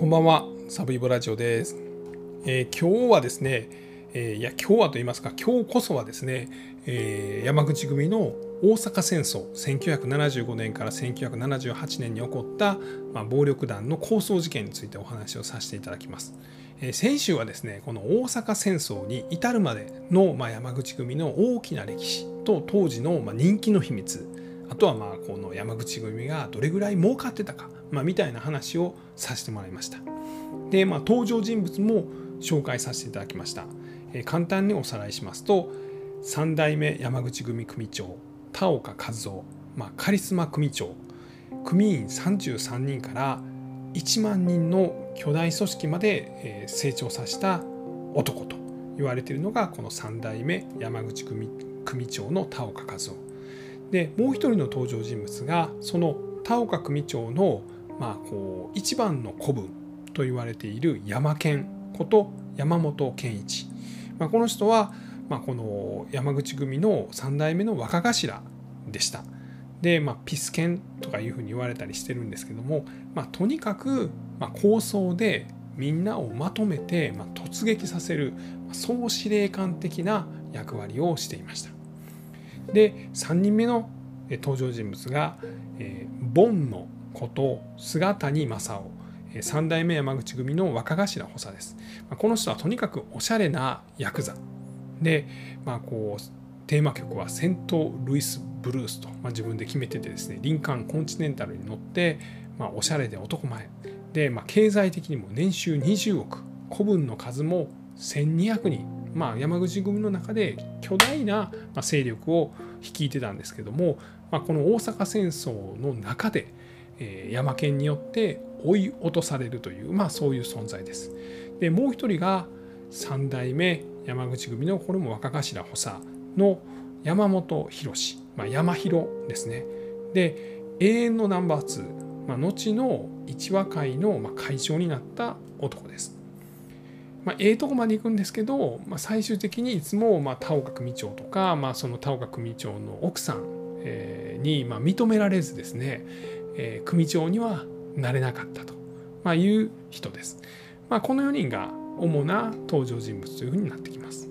こんばんは、サブイボラジオです。えー今日はですね、えーいや、今日はと言いますか、今日こそはですね、えー山口組の大阪戦争、1975年から1978年に起こった、まあ、暴力団の抗争事件についてお話をさせていただきます。先週はですね、この大阪戦争に至るまでの、山口組の大きな歴史と当時の、人気の秘密、あとはまあこの山口組がどれぐらい儲かってたか、まあ、みたいな話をさせてもらいました。で、まあ、登場人物も紹介させていただきました。えー簡単におさらいしますと3代目山口組組長田岡和夫、まあ、カリスマ組長組員33人から1万人の巨大組織まで成長させた男と言われているのがこの3代目山口組組長の田岡和夫でもう一人の登場人物がその田岡組長の、まあ、こう一番の子分と言われている山健こと山本健一、まあ、この人は、まあ、この山口組の3代目の若頭でした。で、まあ、ピスケンとかいうふうに言われたりしてるんですけども、まあ、とにかく、まあ、構想でみんなをまとめて、まあ、突撃させるま総司令官的な役割をしていました。で3人目の登場人物が、えーボンのこと菅谷正夫三代目山口組の若頭補佐です。この人はとにかくおしゃれなヤクザ。で、まあ、こうテーマ曲は「セント・ルイス・ブルース」と、まあ、自分で決めててですねリンカン・コンチネンタルに乗って、まあ、おしゃれで男前。で、まあ、経済的にも年収20億子分の数も1200人、まあ、山口組の中で巨大な勢力を率いてたんですけども、まあ、この大阪戦争の中で、えー山県によって追い落とされるという、まあ、そういう存在です。でもう一人が三代目山口組のこれも若頭補佐の山本博史、まあ、山広ですね。で永遠のナンバー2、まあ、後の一和会の会長になった男です。まあ、ええとこまで行くんですけど、まあ、最終的にいつもまあ田岡組長とか、まあ、その田岡組長の奥さんえーにまあ認められずですね、組長にはなれなかったと、まあ、いう人です。まあ、この4人が主な登場人物というふうになってきます。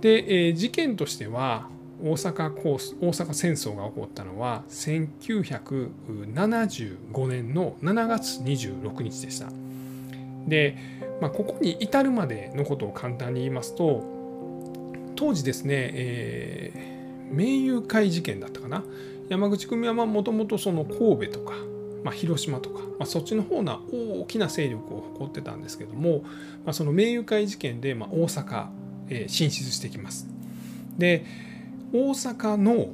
で、事件としては大阪コース大阪戦争が起こったのは1975年の7月26日でした。で、まあ、ここに至るまでのことを簡単に言いますと当時ですね、えー名友会事件だったかな山口組はもともとその神戸とか、まあ、広島とか、まあ、そっちの方な大きな勢力を誇ってたんですけども、まあ、その名友会事件で、まあ、大阪、えー進出してきます。で大阪の、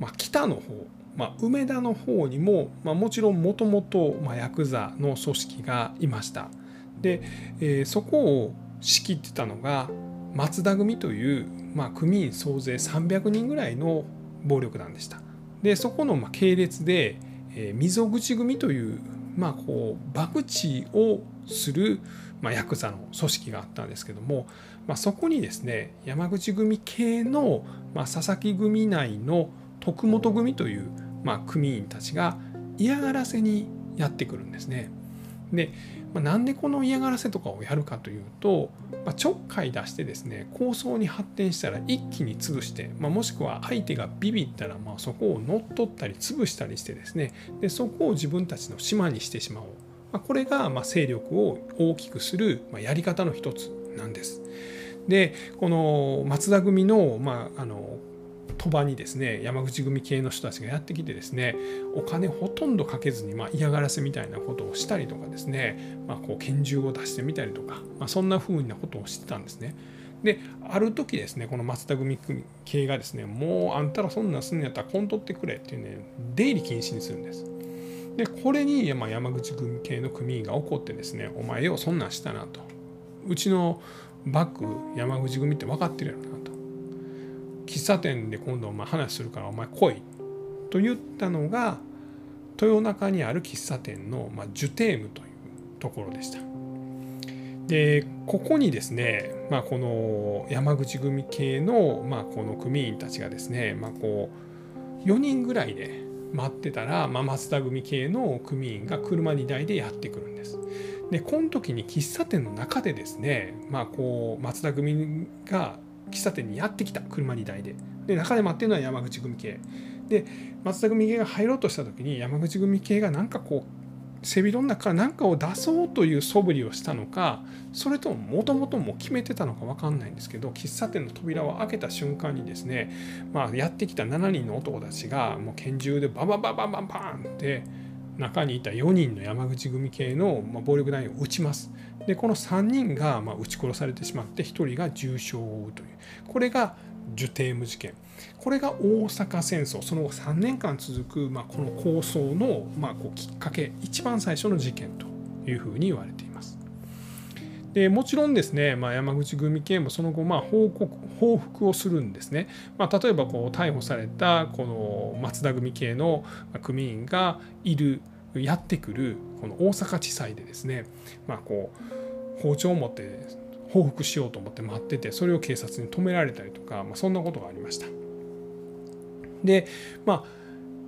まあ、北の方、まあ、梅田の方にも、まあ、もちろんもともとヤクザの組織がいました。で、えーそこを仕切ってたのが松田組という、まあ、組員総勢300人ぐらいの暴力団でした。でそこのまあ系列で、えー溝口組という、まあ、こう博打をする、まあ、ヤクザの組織があったんですけども、まあ、そこにですね山口組系の、まあ、佐々木組内の徳本組という、まあ、組員たちが嫌がらせにやってくるんですね。で、まあ、なんでこの嫌がらせとかをやるかというと、まあ、ちょっかい出してですね抗争に発展したら一気に潰して、まあ、もしくは相手がビビったらまあそこを乗っ取ったり潰したりしてですねでそこを自分たちの島にしてしまおう、まあ、これがまあ勢力を大きくするまあやり方の一つなんです。でこの松田組の,、まあ、あの鳥羽にですね山口組系の人たちがやってきてですねお金ほとんどかけずに、まあ、嫌がらせみたいなことをしたりとかですね、まあ、こう拳銃を出してみたりとか、まあ、そんな風なことをしてたんですね。である時ですねこの松田組系がですねもうあんたらそんなんすんのやったらこんとってくれっていうね出入り禁止にするんです。でこれに、山口組系の組員が怒ってですねお前よそんなんしたなとうちのバッグ山口組って分かってるやろな喫茶店で今度お前話するからお前来いと言ったのが豊中にある喫茶店の、まあ、ジュテームというところでした。でここにですね、まあ、この山口組系の、まあ、この組員たちがですね、まあ、こう4人ぐらいで待ってたら、まあ、松田組系の組員が車2台でやってくるんです。でこの時に喫茶店の中でですね、まあ、こう松田組が喫茶店にやってきた。車2台で。で中で待ってるのは山口組系。で松田組系が入ろうとした時に山口組系がなんかこう背広の中から何かを出そうという素振りをしたのかそれとももともとも決めてたのか分かんないんですけど喫茶店の扉を開けた瞬間にですね、まあ、やってきた7人の男たちがもう拳銃でバンバンバンババンバンって中にいた4人の山口組系の暴力団員を撃ちます。でこの3人がま撃ち殺されてしまって1人が重傷を負うという。これがジュテーム事件。これが大阪戦争。その後3年間続く、まあ、この構想の、まあ、こうきっかけ一番最初の事件というふうに言われています。でもちろんですね、まあ、山口組系もその後まあ報告報復をするんですね、まあ、例えばこう逮捕されたこの松田組系の組員がいるやってくるこの大阪地裁でですね、まあ、こう包丁を持って報復しようと思って待っててそれを警察に止められたりとか、まあ、そんなことがありました。でまあ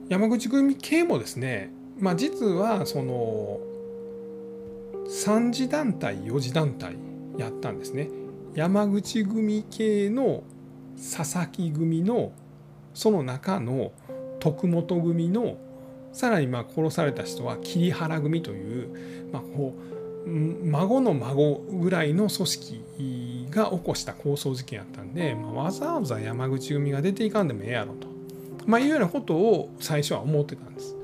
山口組系もですね、まあ、実はその3次団体4次団体やったんですね。山口組系の佐々木組のその中の徳本組のさらにまあ殺された人は桐原組という、まあ、こう孫の孫ぐらいの組織が起こした抗争事件やったんで、まあ、わざわざ山口組が出ていかんでもええやろとまあ、いうようなことを最初は思ってたんです。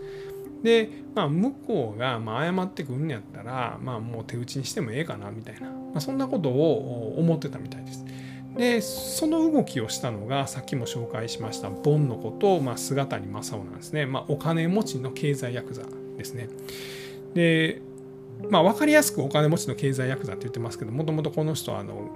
で、まあ、向こうがまあ謝ってくんやったら、まあ、もう手打ちにしてもええかなみたいな、まあ、そんなことを思ってたみたいです。でその動きをしたのがさっきも紹介しましたボンのこと、まあ、姿に正雄なんですね、まあ、お金持ちの経済ヤクザですね。でまあ、分かりやすくお金持ちの経済ヤクザって言ってますけどもともとこの人はあの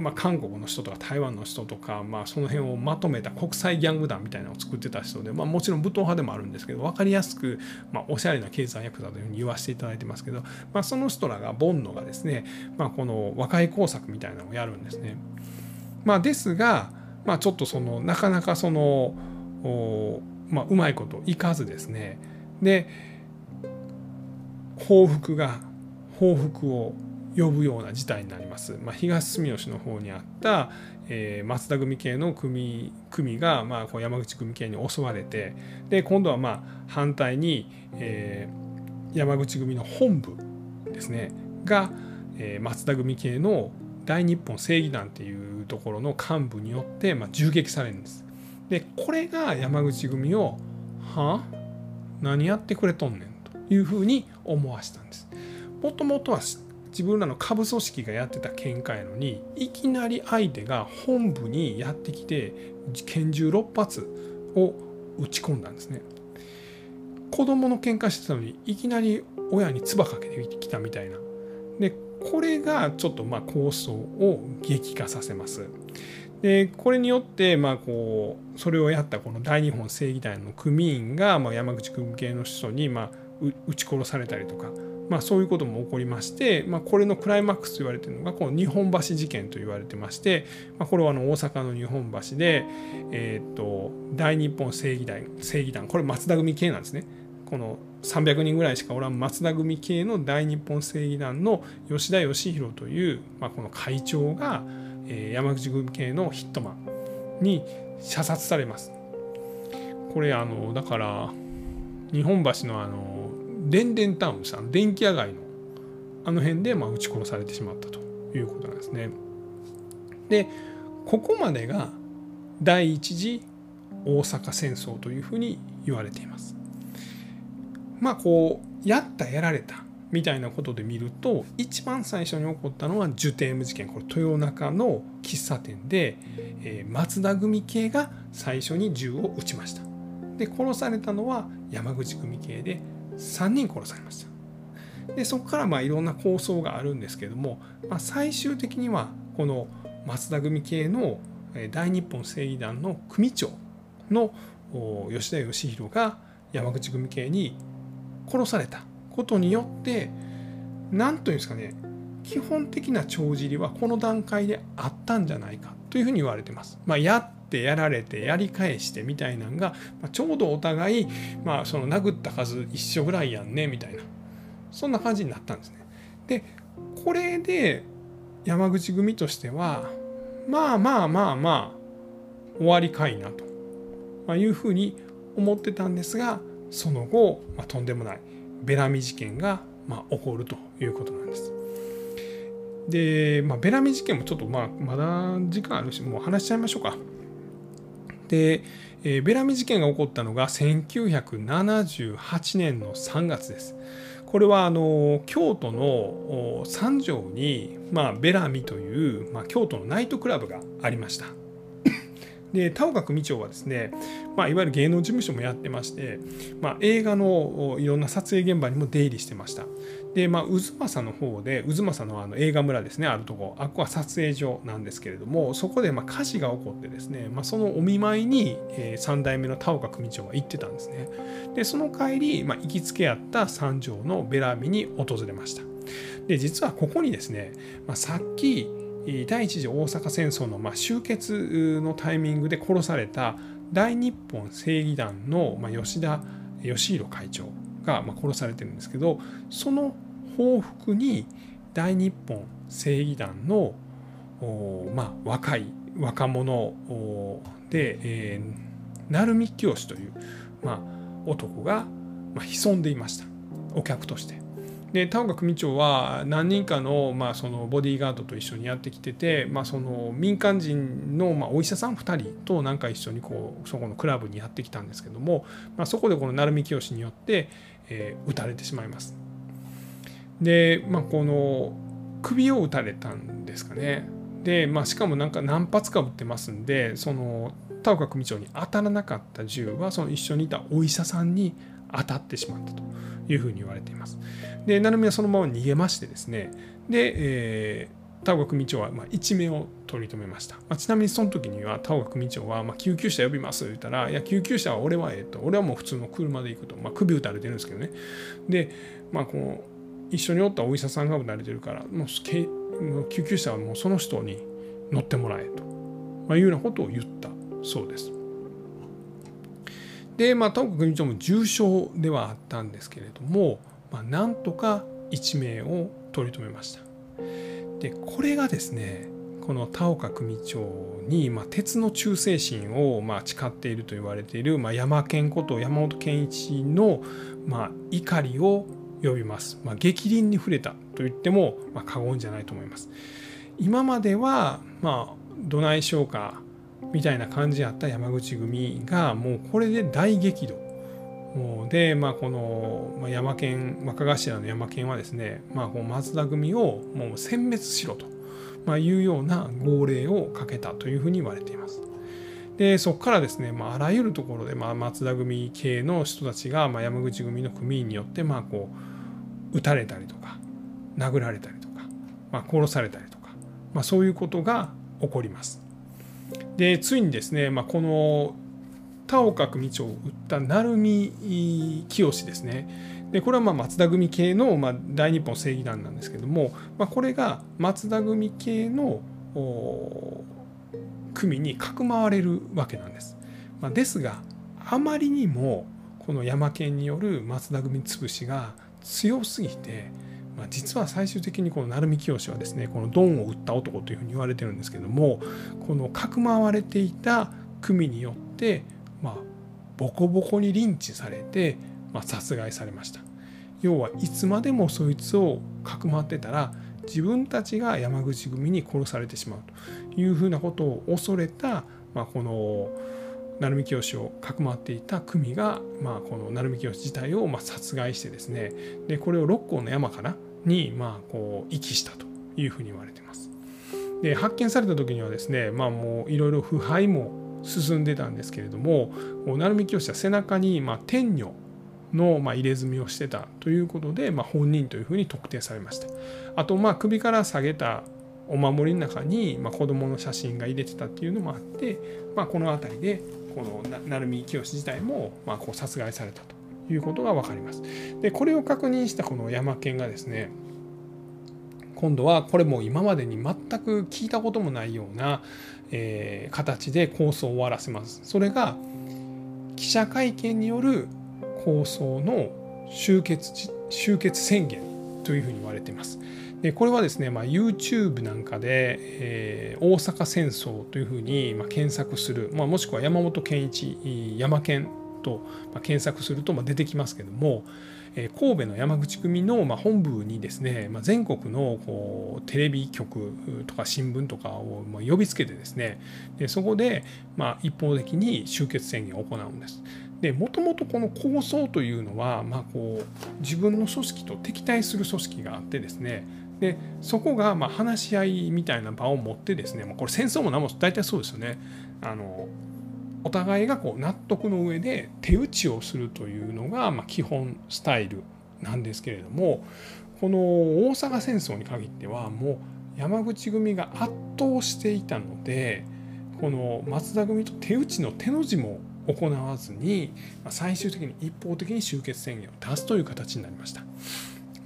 まあ、韓国の人とか台湾の人とか、まあ、その辺をまとめた国際ギャング団みたいなのを作ってた人で、まあ、もちろん武闘派でもあるんですけど分かりやすく、まあ、おしゃれな経済役だというふうに言わせていただいてますけど、まあ、その人らがボンノがですね、まあ、この和解工作みたいなのをやるんですね。まあ、ですが、まあ、ちょっとそのなかなかそのまあ、うまいこといかずですねで報復が報復を呼ぶような事態になります。まあ、東住吉の方にあった、えー、松田組系の組組が、まあ、こう山口組系に襲われてで今度はまあ反対に、えー、山口組の本部ですねが、えー、松田組系の大日本正義団っていうところの幹部によって、まあ、銃撃されるんです。でこれが山口組を「は何やってくれとんねん」というふうに思わせたんです。もともとは自分らの下部組織がやってた喧嘩やのにいきなり相手が本部にやってきて拳銃6発を撃ち込んだんですね。子供の喧嘩してたのにいきなり親に唾かけてきたみたいな。でこれがちょっとまあ構想を激化させます。でこれによってまあこうそれをやったこの大日本正義団の組員がまあ山口組系の人にまあ撃ち殺されたりとかまあ、そういうことも起こりまして、まあ、これのクライマックスと言われているのがこの日本橋事件と言われてまして、まあ、これはあの大阪の日本橋で、えー、と大日本正義団正義団これ松田組系なんですねこの300人ぐらいしかおらん松田組系の大日本正義団の吉田義弘という、まあ、この会長が、えー、山口組系のヒットマンに射殺されます。これあのだから日本橋のあの電電タウンさん電気屋街のあの辺でまあ撃ち殺されてしまったということなんですね。でここまでが第一次大阪戦争というふうに言われています。まあこうやったやられたみたいなことで見ると一番最初に起こったのはジュテーム事件これ豊中の喫茶店で、えー、松田組系が最初に銃を撃ちました。で殺されたのは山口組系で3人殺されました。でそこからまあいろんな構想があるんですけども、まあ、最終的にはこの松田組系の大日本正義団の組長の吉田義弘が山口組系に殺されたことによって何というんですかね基本的な帳尻はこの段階であったんじゃないかというふうに言われてます。まあ、やっってやられてやり返してみたいなんが、まあ、ちょうどお互い、まあ、その殴った数一緒ぐらいやんねみたいなそんな感じになったんですね。でこれで山口組としてはまあまあまあまあ終わりかいなと、いうふうに思ってたんですがその後、まあ、とんでもないベラミ事件が、まあ、起こるということなんです。で、まあ、ベラミ事件もちょっとまあまだ時間あるしもう話しちゃいましょうか。で、えー、ベラミ事件が起こったのが1978年の3月です。これはあの京都の三条に、まあ、ベラミという、まあ、京都のナイトクラブがありました。で田岡組長はですね、まあ、いわゆる芸能事務所もやってまして、まあ、映画のいろんな撮影現場にも出入りしてました。で、まあ、渦政の方で渦政のあの映画村ですねあるとこあここは撮影所なんですけれどもそこでま火事が起こってですね、まあ、そのお見舞いに、え、3代目の田岡組長は行ってたんですね。でその帰り、まあ、行きつけやった三条のベラミに訪れました。で実はここにですね、まあ、さっき第一次大阪戦争の終結のタイミングで殺された大日本正義団の吉田義弘会長が殺されてるんですけどその報復に大日本正義団の、若い若者で、えー、鳴海清という、男が、潜んでいましたお客として。で田岡組長は何人かの,、まあそのボディーガードと一緒にやってきてて、まあ、その民間人の、まあ、お医者さん2人となんか一緒にこうそこのクラブにやってきたんですけども、まあ、そこでこの鳴海清によって、えー、撃たれてしまいます。で、まあ、この首を撃たれたんですかね。で、まあ、しかもなんか何発か撃ってますんでその田岡組長に当たらなかった銃はその一緒にいたお医者さんに当たってしまったというふうに言われています。で成海はそのまま逃げましてですね。で、えー、田岡組長はまあ一命を取り留めました、まあ、ちなみにその時には田岡組長はま救急車呼びます。と言ったらいや救急車は俺はええと。俺はもう普通の車で行くと、まあ、首打たれてるんですけどね。でまあこの一緒におったお医者さんが打たれてるからもう救急車はもうその人に乗ってもらえと、まあ、いうようなことを言ったそうです。で、まあ、田岡組長も重症ではあったんですけれども、まあ、なんとか一命を取り留めました。でこれがですねこの田岡組長に、まあ、鉄の忠誠心を、まあ、誓っていると言われている、まあ、山健こと山本健一の、まあ、怒りを呼びます。まあ、激鱗に触れたと言っても、まあ、過言じゃないと思います。今までは、まあ、どないしようかみたいな感じやった山口組がもうこれで大激怒もうで、まあ、この山県若頭の山県はですね、まあ、この松田組をもう殲滅しろと、まあ、いうような号令をかけたというふうに言われています。でそこからですね、まあ、あらゆるところで、まあ、松田組系の人たちが、まあ、山口組の組員によって、まあ、こう撃たれたりとか殴られたりとか、まあ、殺されたりとか、まあ、そういうことが起こります。でついにですね、まあ、この田岡組長を撃った鳴海清ですねでこれはま松田組系の、ま大日本正義団なんですけども、まあ、これが松田組系の組にかくまわれるわけなんです。まあ、ですがあまりにもこの山県による松田組潰しが強すぎてまあ、実は最終的にこの鳴海清はですねこのドンを打った男というふうに言われてるんですけどもこのかくまわれていた組によって、まあ、ボコボコにリンチされて、まあ、殺害されました。要はいつまでもそいつをかくまってたら自分たちが山口組に殺されてしまうというふうなことを恐れた、まあ、この鳴海清をかくまっていた組が、まあ、この鳴海清自体をま殺害してですねでこれを六甲の山からに、まあ、こう遺棄したというふうに言われています。で発見された時にはですね、まあ、もういろいろ腐敗も進んでたんですけれども鳴海清は背中に、まあ、天女の、まあ、入れ墨をしてたということで、まあ、本人というふうに特定されました。あと、まあ、首から下げたお守りの中に、まあ、子供の写真が入れてたっていうのもあって、まあ、この辺りでこの鳴海清自体も、まあ、こう殺害されたということが分かります。でこれを確認したこの山県がですね今度はこれも今までに全く聞いたこともないような、えー、形で構想を終わらせます。それが記者会見による構想の終結終結宣言というふうに言われています。でこれはですね、まあ、YouTube なんかで、えー、大阪戦争というふうに、ま、検索する、まあ、もしくは山本健一山県と、ま、検索すると、ま、出てきますけども、え、神戸の山口組の、ま、本部にですね、ま、全国のこうテレビ局とか新聞とかを、ま、呼びつけてですねでそこで、ま、一方的に終結宣言を行うんです。でもともとこの構想というのは、まあ、こう自分の組織と敵対する組織があってですねでそこがま話し合いみたいな場を持ってですね、まあ、これ戦争も何も大体そうですよねあのお互いがこう納得の上で手打ちをするというのがまあ基本スタイルなんですけれどもこの大阪戦争に限ってはもう山口組が圧倒していたのでこの松田組と手打ちの手の字も行わずに最終的に一方的に終結宣言を出すという形になりました。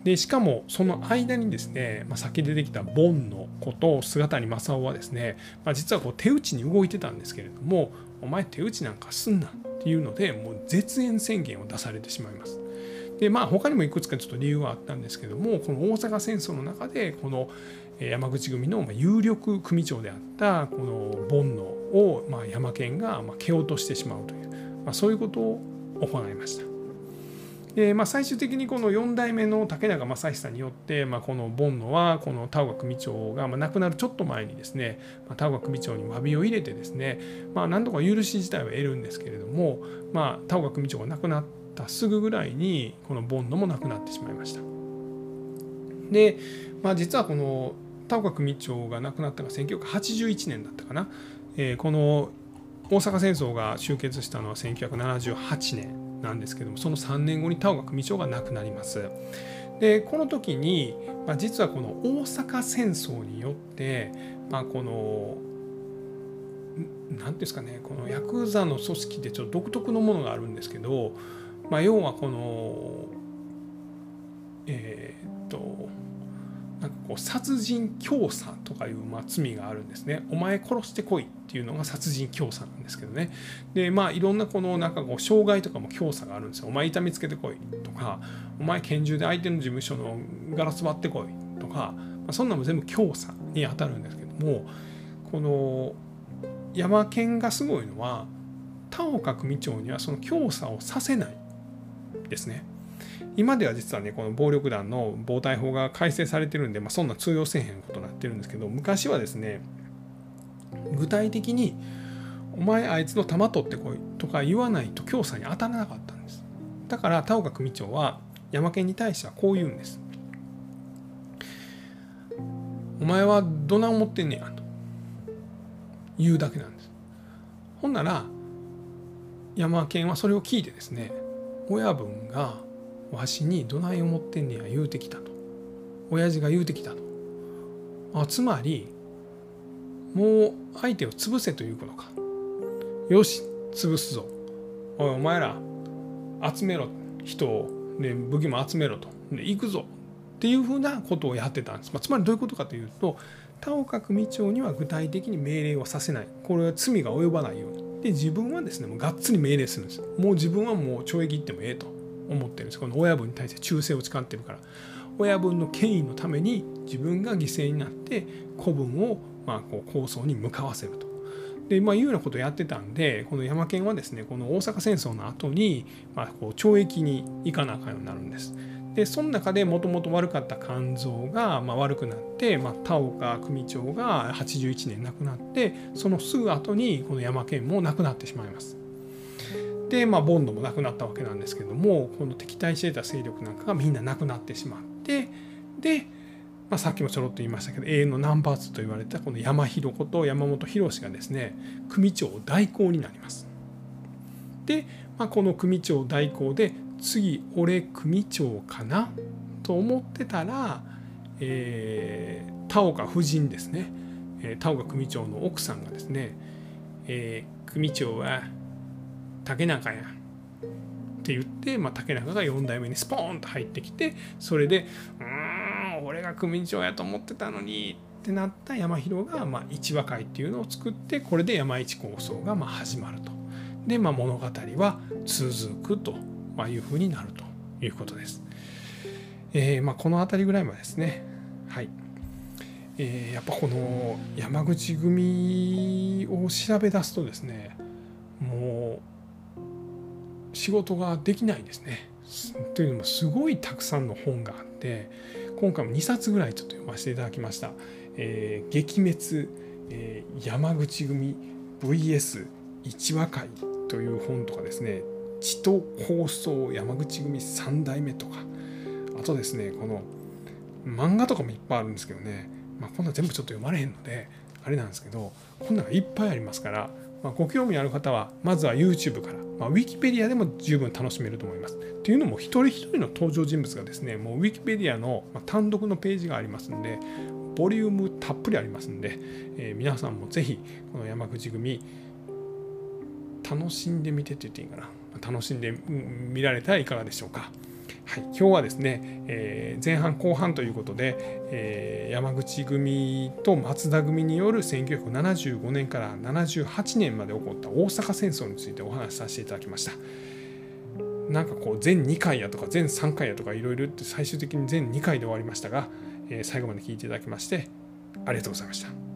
でしかもその間にですね、まあ、先出てきたボンの子と菅谷正夫はですね、まあ、実はこう手打ちに動いてたんですけれどもお前手打ちなんかすんなっていうのでもう絶縁宣言を出されてしまいます。でまあ他にもいくつかちょっと理由はあったんですけどもこの大阪戦争の中でこの山口組の有力組長であったこの煩悩をまあ山県が蹴落としてしまうという、まあ、そういうことを行いました。でまあ、最終的にこの4代目の竹中正久によって、まあ、この煩悩はこの田岡組長が、まあ、亡くなるちょっと前にですね、まあ、田岡組長に詫びを入れてですね、まあ、何とか許し自体は得るんですけれども、まあ、田岡組長が亡くなったすぐぐらいにこの煩悩もなくなってしまいました。で、まあ、実はこの田岡組長が亡くなったのは1981年だったかな、えー、この大阪戦争が終結したのは1978年なんですけどもその3年後に田岡組長が亡くなります。でこの時に、まあ、実はこの大阪戦争によって、まあ、この何ていうんですかねこのヤクザの組織でちょっと独特のものがあるんですけど、まあ、要はこのえー、っとこう殺人教唆とかいうまあ罪があるんですね。お前殺してこいっていうのが殺人教唆なんですけどね。でまあいろんなこのなんかこう傷害とかも教唆があるんですよ。お前痛みつけてこいとかお前拳銃で相手の事務所のガラス割ってこいとか、まあ、そんなのも全部教唆に当たるんですけどもこの山県がすごいのは田岡組長にはその教唆をさせないですね。今では実はねこの暴力団の暴対法が改正されてるんで、まあ、そんな通用せえへんことになってるんですけど昔はですね具体的に「お前あいつの弾取ってこい」とか言わないと教唆に当たらなかったんです。だから田岡組長は山県に対してはこう言うんです。お前はどな思ってんねやと。言うだけなんです。ほんなら山県はそれを聞いてですね親分がわしにどない思ってんねや言うてきたと。親父が言うてきたと。あつまりもう相手を潰せということか。よし潰すぞ。おいお前ら集めろ。人を。で武器も集めろと。で行くぞ。っていうふうなことをやってたんです、まあ、つまりどういうことかというと田岡組長には具体的に命令をさせない。これは罪が及ばないように。で自分はですねもうがっつり命令するんです。もう自分はもう懲役行ってもええと。思ってるんですこの親分に対して忠誠を誓ってるから親分の権威のために自分が犠牲になって子分をまあこう構想に向かわせると。でまあ、いうようなことをやってたんでこの山県はですねこの大阪戦争の後にまあこう懲役に行かなあかんようになるんです。でその中でもともと悪かった肝臓がまあ悪くなって、まあ、田岡組長が81年亡くなってそのすぐ後にこの山県も亡くなってしまいます。で、まあ、ボンドもなくなったわけなんですけどもこの敵対していた勢力なんかがみんななくなってしまってで、まあ、さっきもちょろっと言いましたけど永遠のナンバー2と言われたこの山広子と山本博がですね組長代行になります。で、まあ、この組長代行で次俺組長かなと思ってたら、えー、田岡夫人ですね、えー、田岡組長の奥さんがですね、えー、組長は竹中やんって言って、まあ、竹中が4代目にスポーンと入ってきてそれで「うん俺が組長やと思ってたのに」ってなった山広が、まあ、一話会っていうのを作ってこれで山一構想がまあ始まると。で、まあ、物語は続くというふうになるということです。えー、まあ、この辺りぐらいまでですねはいえー、やっぱこの山口組を調べ出すとですねもう仕事ができないですね。というのもすごいたくさんの本があって今回も2冊ぐらいちょっと読ませていただきました「えー、撃滅、えー、山口組 VS 一話会」という本とかですね「血と放送山口組3代目」とかあとですねこの漫画とかもいっぱいあるんですけどねまあ、こんな全部ちょっと読まれへんのであれなんですけどこんなのがいっぱいありますから、まあ、ご興味ある方はまずは YouTube から、まあ、ウィキペディアでも十分楽しめると思います。というのも一人一人の登場人物がですねもう Wikipedia の単独のページがありますんでボリュームたっぷりありますんで、えー、皆さんもぜひこの山口組楽しんでみてって言っていいかな楽しんで見られたらいかがでしょうか。はい、今日はですね、えー、前半後半ということで、えー、山口組と松田組による1975年から78年まで起こった大阪戦争についてお話しさせていただきました。なんかこう全2回やとか全3回やとかいろいろって最終的に全2回で終わりましたが、えー、最後まで聞いていただきましてありがとうございました。